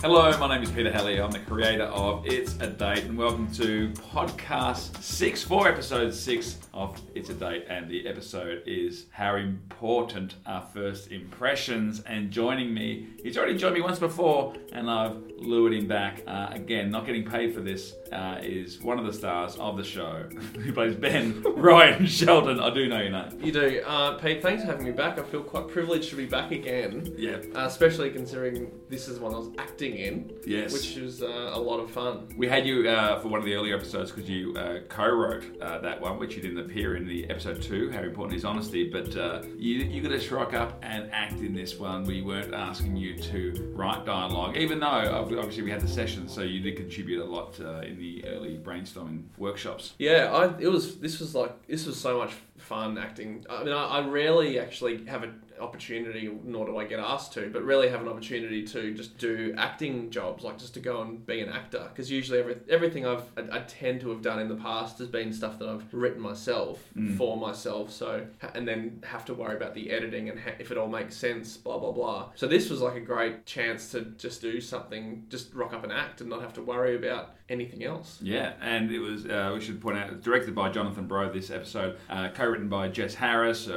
Hello, my name is Peter Helliar. I'm the creator of It's a Date, and welcome to podcast six, for episode six of It's a Date. And the episode is how important are first impressions. And joining me, he's already joined me once before, and I've lured him back uh, again. Not getting paid for this uh, is one of the stars of the show who plays Ben Ryan Shelton. I do know your name. You do. Uh, Pete, thanks for having me back. I feel quite privileged to be back again. Yeah. Uh, especially considering this is one I was acting in. Yes. Which was uh, a lot of fun. We had you uh, for one of the earlier episodes because you uh, co-wrote uh, that one, which you didn't appear in the episode two. How important is honesty? But uh, you you got to rock up and act in this one. We weren't asking you to write dialogue, even though obviously we had the session, so you did contribute a lot uh, in the early brainstorming workshops. Yeah, I, it was. This was like this was so much fun acting. I mean, I, I rarely actually have an opportunity, nor do I get asked to, but really have an opportunity to just do acting jobs, like just to go and be an actor. Because usually every, everything I've I, I tend to have done in the past has been stuff that I've written myself for myself. So and then have to worry about the editing and ha- if it all makes sense, blah blah blah. So this was like a great chance to just do something, just rock up and act, and not have to worry about anything else. Yeah, and it was, uh, we should point out, directed by Jonathan Brough, this episode, uh, co written by Jess Harris.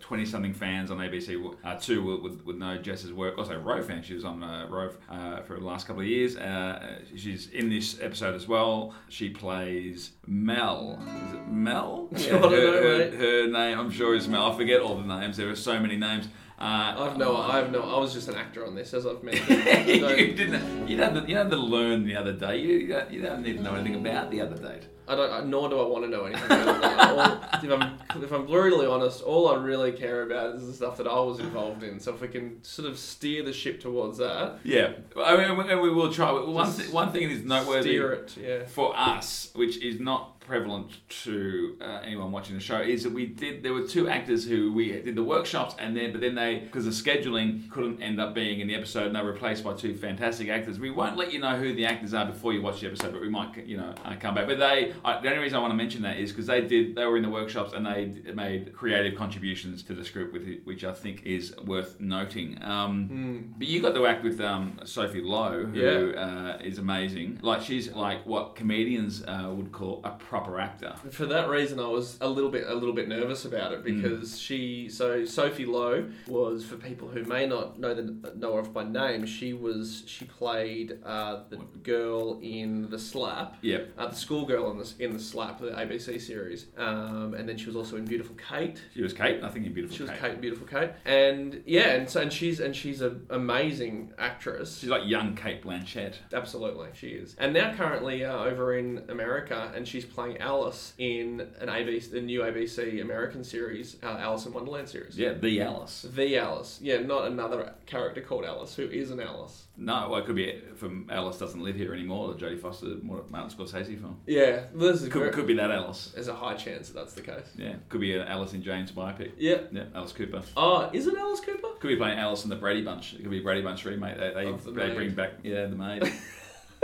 20 something fans on ABC uh, 2 would, would, would know Jess's work. Also, Rove fan, she was on uh, Rove uh, for the last couple of years. Uh, she's in this episode as well. She plays Mel. Is it Mel? Yeah, her, her, her name, I'm sure, is Mel. I forget all the names. There are so many names. Uh, I've no, I've no, I was just an actor on this, as I've mentioned. You didn't. You had, to, you had to learn the other day. You, you don't need to know anything about the other date. I don't, nor do I want to know anything about that. All, if I'm, if I'm brutally honest, all I really care about is the stuff that I was involved in. So if we can sort of steer the ship towards that, Yeah, I mean, we- we will try. One, th- one thing is noteworthy steer it. Yeah. for us, which is not prevalent to uh, anyone watching the show, is that we did. There were two actors who we did the workshops, and then but then they, because of scheduling, couldn't end up being in the episode, and they were replaced by two fantastic actors. We won't let you know who the actors are before you watch the episode, but we might, you know, uh, come back. But they, I, the only reason I want to mention that is because they did. They were in the workshops and they made creative contributions to the script, with it, which I think is worth noting. Um, But you got to act with um, Sophie Lowe, who uh, is amazing. Like she's like what comedians uh, would call a proper actor. For that reason, I was a little bit a little bit nervous about it because she so Sophie Lowe was for people who may not know the know her by name. She was she played uh, the girl in the Slap. Yep. Uh, the schoolgirl in the in the Slap, the ABC series, um, and then she was also in Beautiful Kate. She was Kate. I think in Beautiful She was Kate. Kate, beautiful Kate, and yeah, and so and she's and she's an amazing actress. She's like young Cate Blanchett. Absolutely, she is. And now currently uh, over in America, and she's playing Alice in an ABC, the new ABC American series, uh, Alice in Wonderland series. Yeah, the Alice. The Alice, yeah, not another character called Alice, who is an Alice. No, well, it could be from Alice doesn't live here anymore. The Jodie Foster, Martin Scorsese film. Yeah, this is Could, very- could be that Alice. There's a high chance that that's the case. Yeah, could be an Alice in Chains biopic. Yeah. Yeah, Alice Cooper. Oh, is it Alice Cooper? Could be playing Alice in the Brady Bunch. It could be Brady Bunch remake. They they, the they bring back yeah the maid.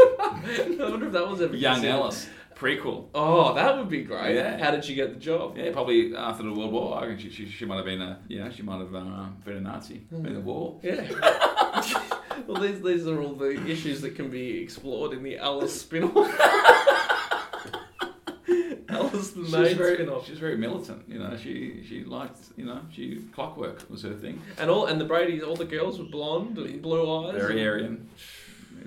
I wonder if that was ever young considered. Alice prequel. Oh, that would be great. Yeah. How did she get the job? Yeah, probably after the World War. I reckon she, she, she might have been a you know she might have uh, been a Nazi in the war. Yeah. well, these these are all the issues that can be explored in the Alice spin-off. Alice the Maid very, spin-off. she's very militant, you know. She she liked, you know, she clockwork was her thing. And all and the Brady's, all the girls were blonde and blue eyes. Very Aryan,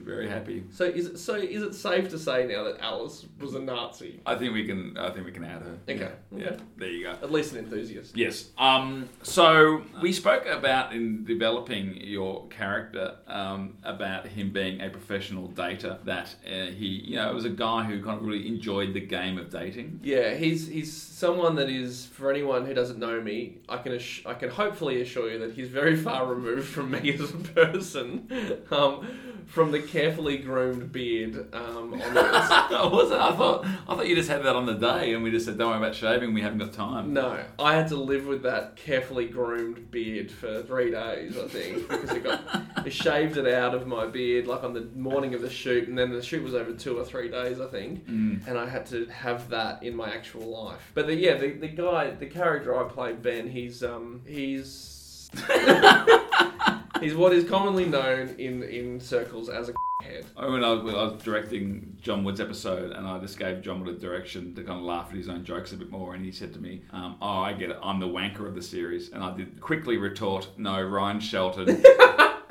very happy. So is it so is it safe to say now that Alice was a Nazi? I think we can. I think we can add her. Okay, Yeah. okay. yeah. There you go. At least an enthusiast. Yes. Um, so we spoke about in developing your character um, about him being a professional dater. That uh, he, you know, it was a guy who kind of really enjoyed the game of dating. Yeah, he's he's someone that is for anyone who doesn't know me. I can ass- I can hopefully assure you that he's very far removed from me as a person, um, from the carefully groomed beard um, onwards. I wasn't. I thought. I thought you just had that on the day, and we just said, "Don't worry about shaving. We haven't got time." No, I had to live with that carefully groomed beard for three days, I think, because it got it shaved it out of my beard like on the morning of the shoot, and then the shoot was over two or three days, I think, Mm. and I had to have that in my actual life. But the, yeah, the, the guy, the character I played, Ben, he's um he's He's what is commonly known in in circles as a head. I when I, when I was directing John Wood's episode, and I just gave John Wood a direction to kind of laugh at his own jokes a bit more, and he said to me, um, "Oh, I get it. I'm the wanker of the series," and I did quickly retort, "No, Ryan Shelton."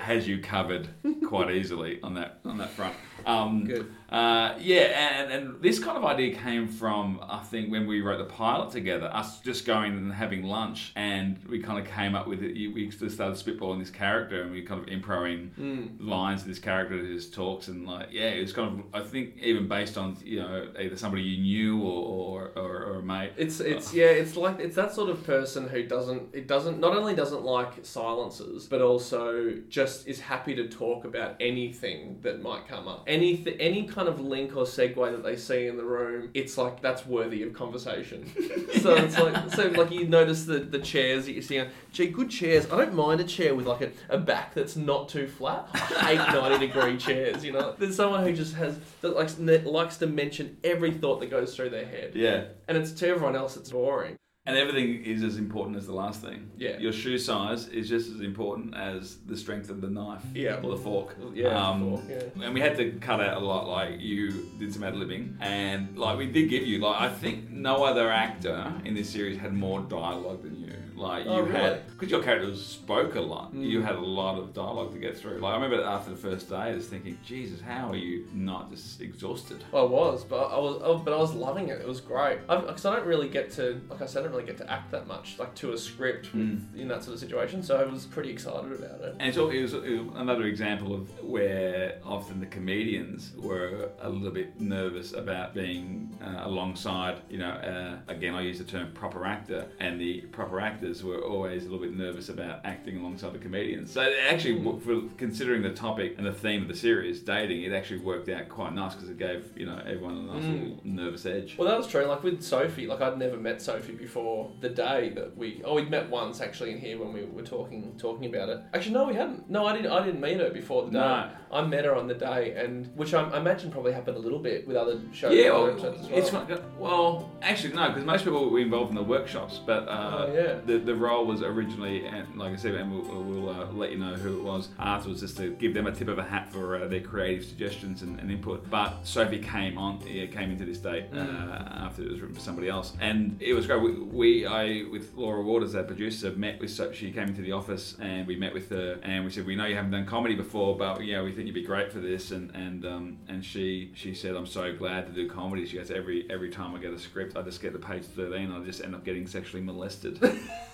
has you covered quite easily on that on that front. Um, Good. Uh, yeah, and, and this kind of idea came from I think when we wrote the pilot together, us just going and having lunch, and we kind of came up with it. We just started spitballing this character, and we kind of improing Mm. lines of this character, his talks, and like yeah, it was kind of I think even based on you know either somebody you knew or or, or, or a mate. It's it's yeah, it's like it's that sort of person who doesn't it doesn't not only doesn't like silences, but also just is happy to talk about anything that might come up. Anything any kind of link or segue that they see in the room, it's like that's worthy of conversation. so it's like so like you notice the the chairs that you see on gee, good chairs. I don't mind a chair with like a, a back that's not too flat. I hate 90 degree chairs, you know. There's someone who just has that likes likes to mention every thought that goes through their head. Yeah. And it's to everyone else, it's boring. And everything is as important as the last thing. Yeah. Your shoe size is just as important as the strength of the knife Yeah. or the fork. Yeah, Um, fork, yeah. And we had to cut out a lot. Like you did some ad libbing, and like we did give you like I think no other actor in this series had more dialogue than you. Like you Oh, really? had because your characters spoke a lot. Mm. You had a lot of dialogue to get through. Like I remember after the first day, I was thinking, Jesus, how are you not just exhausted? I was, but I was, oh, but I was loving it. It was great. Because I don't really get to, like I said, I don't really get to act that much, like to a script with, Mm. in that sort of situation. So I was pretty excited about it. And al- it was, it was another example of where often the comedians were a little bit nervous about being uh, alongside, you know, uh, again, I use the term proper actor, and the proper actors were always a little bit nervous about acting alongside the comedians. So actually, w- for considering the topic and the theme of the series, dating, it actually worked out quite nice because it gave, you know, everyone a nice Mm. little nervous edge. Well, that was true. Like with Sophie, like I'd never met Sophie before the day that we. Oh, we'd met once actually in here when we were talking talking about it. Actually, no, we hadn't. No, I didn't. I didn't meet her before the day. No. I met her on the day, and which I, I imagine probably happened a little bit with other shows. Yeah, well, as well. it's well, actually no, because most people were involved in the workshops, but uh, Oh, yeah. the the role was originally, and like I said, and we'll, we'll uh, let you know who it was afterwards, just to give them a tip of a hat for uh, their creative suggestions and, and input. But Sophie came on, yeah, came into this date uh, Mm. after it was written for somebody else, and it was great. We, we I with Laura Waters, our producer, met with Sophie. She came into the office, and we met with her, and we said, we know you haven't done comedy before, but yeah, we think you'd be great for this, and and um, and she she said, I'm so glad to do comedy. She goes, every every time I get a script, I just get to page 13, I just end up getting sexually molested.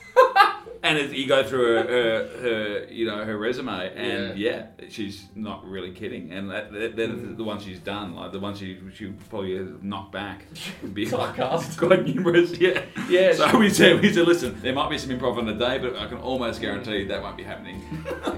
And it, you go through her, her, her, you know, her resume, and yeah, she's not really kidding. And that, that, they're hmm. the, ones she's done, like the ones she she probably knocked back, would be Typecast. quite numerous. Yeah, Yeah, So we said, we said, listen, there might be some improv on the day, but I can almost guarantee that won't be happening.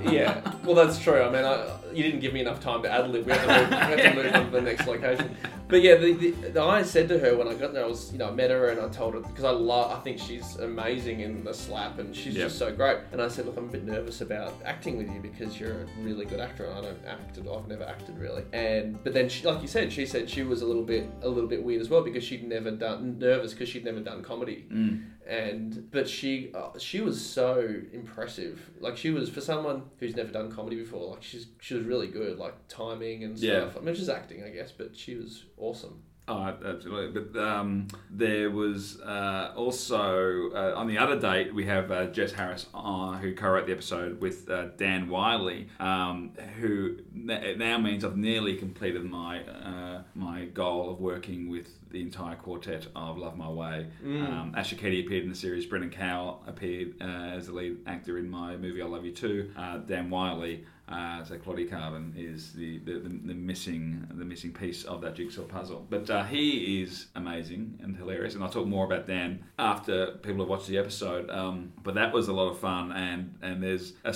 yeah, well, that's true. I mean, I, you didn't give me enough time to ad lib. We had to move, we had to move on to the next location. But yeah, the, the, the, I said to her when I got there, I was, you know, I met her and I told her because I love, I think she's amazing in the slap and she's Yep. just so great. And I said, look, I'm a bit nervous about acting with you because you're a really good actor and I don't act. at all. I've never acted really. And but then, she, like you said, she said she was a little bit, a little bit weird as well because she'd never done nervous because she'd never done comedy Mm. and but she uh, she was so impressive like she was for someone who's never done comedy before like she's she was really good like timing and Yeah. stuff i mean she's acting i guess but she was awesome Oh, absolutely. But um, there was uh, also uh, on the other date we have uh, Jess Harris, uh, who co-wrote the episode with uh, Dan Wyllie, um, who n- now means I've nearly completed my uh, my goal of working with the entire quartet of Love My Way. Um, Asher Keddie appeared in the series. Brendan Cowell appeared uh, as the lead actor in my movie I Love You Too. Uh, Dan Wyllie. Uh, so Claudia Karvan is the, the, the, the missing the missing piece of that jigsaw puzzle. But uh, he is amazing and hilarious, and I'll talk more about Dan after people have watched the episode. Um, but that was a lot of fun, and and there's a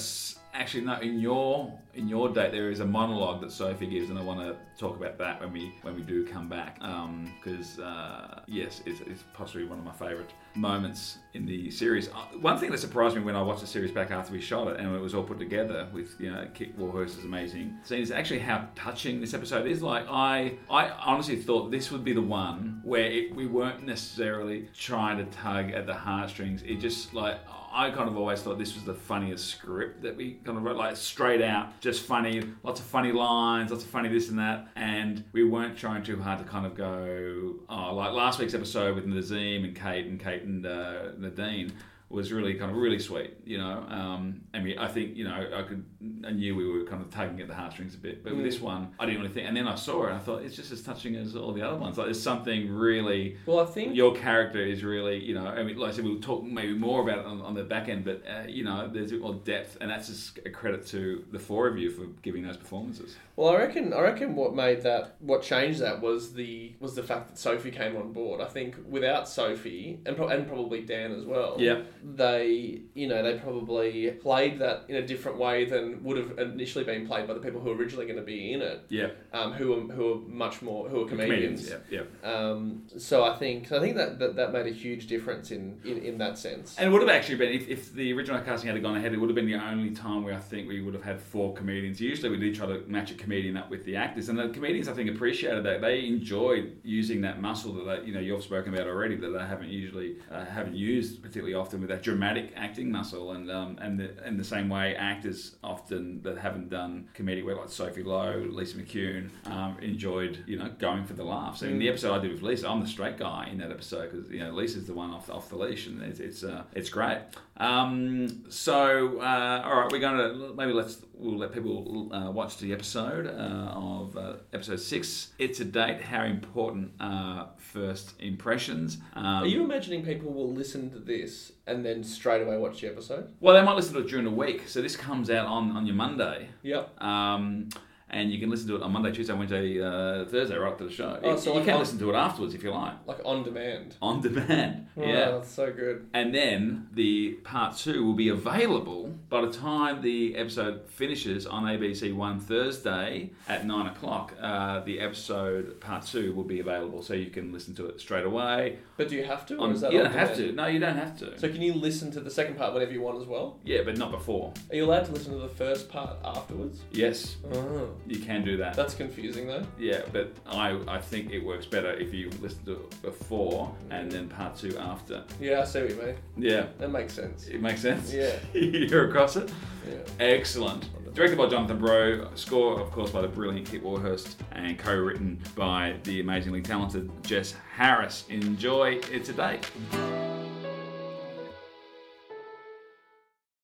actually no in your in your date there is a monologue that Sophie gives, and I want to talk about that when we when we do come back. Because uh, yes, it's, it's possibly one of my favourite moments in the series. Uh, one thing that surprised me when I watched the series back after we shot it and it was all put together with you know Kit Warhurst is amazing. Seeing is actually how touching this episode is. Like I I honestly thought this would be the one where it, we weren't necessarily trying to tug at the heartstrings. It just like I kind of always thought this was the funniest script that we kind of wrote, like straight out, just funny, lots of funny lines, lots of funny this and that, and we weren't trying too hard to kind of go, oh, like last week's episode with Nazim and Kate and Kate and uh, Nadine was really kind of really sweet, you know. Um, I mean, I think you know I could, I knew we were kind of tugging at the heartstrings a bit, but with this one, I didn't really think. And then I saw it, and I thought it's just as touching as all the other ones. Like there's something really. Well, I think Your character is really, you know, I mean, like I said, we'll talk maybe more about it on, on the back end, but uh, you know, there's a bit more depth, and that's just a credit to the four of you for giving those performances. Well, I reckon. I reckon what made that, what changed that, was the was the fact that Sophie came on board. I think without Sophie and pro- and probably Dan as well. Yeah. They, you know, they probably played that in a different way than would have initially been played by the people who were originally going to be in it. Yeah, Um, who are who are much more who are comedians. Yeah, yeah. Um, so I think I think that, that that made a huge difference in, in, in that sense. And it would have actually been, if, if the original casting had gone ahead, it would have been the only time where I think we would have had four comedians. Usually we do try to match a comedian up with the actors, and the comedians I think appreciated that. They enjoyed using that muscle that they, you know you've spoken about already that they haven't usually uh, haven't used particularly often with that dramatic acting muscle, and um, and the, in the same way actors often that haven't done comedic work like Sophie Lowe, Lisa McCune um, enjoyed you know going for the laughs. I mean the episode I did with Lisa, I'm the straight guy in that episode because you know Lisa's the one off off the leash, and it's it's uh, it's great. Um, so uh, all right, we're going to maybe let's we'll let people uh, watch the episode uh, of uh, episode six. It's a date. How important are first impressions? Um, Are you imagining people will listen to this and then straight away watch the episode? well, they might listen to it during the week. So this comes out on on your Monday. Yep. Um, and you can listen to it on Monday, Tuesday, Wednesday, uh, Thursday, right after the show. Oh, so you like can on- listen to it afterwards if you like, Like on demand. on demand. Oh, yeah. that's so good. And then the part two will be available by the time the episode finishes on ABC One Thursday at nine o'clock. Uh, the episode part two will be available, so you can listen to it straight away. But do you have to? Or On, is that you don't have demand? to. No, you don't have to. So can you listen to the second part whenever you want as well? yeah, but not before. Are you allowed to listen to the first part afterwards? Yes, Oh, you can do that. that's confusing though. Yeah, but I, I think it works better if you listen to it before and then part two after. Yeah, I see what you mean. Yeah, That makes sense. it makes sense. Yeah. You're across it. Yeah. Excellent. Directed by Jonathan Brough, score, of course, by the brilliant Kit Warhurst, and co written by the amazingly talented Jess Harris. Enjoy It's a Date.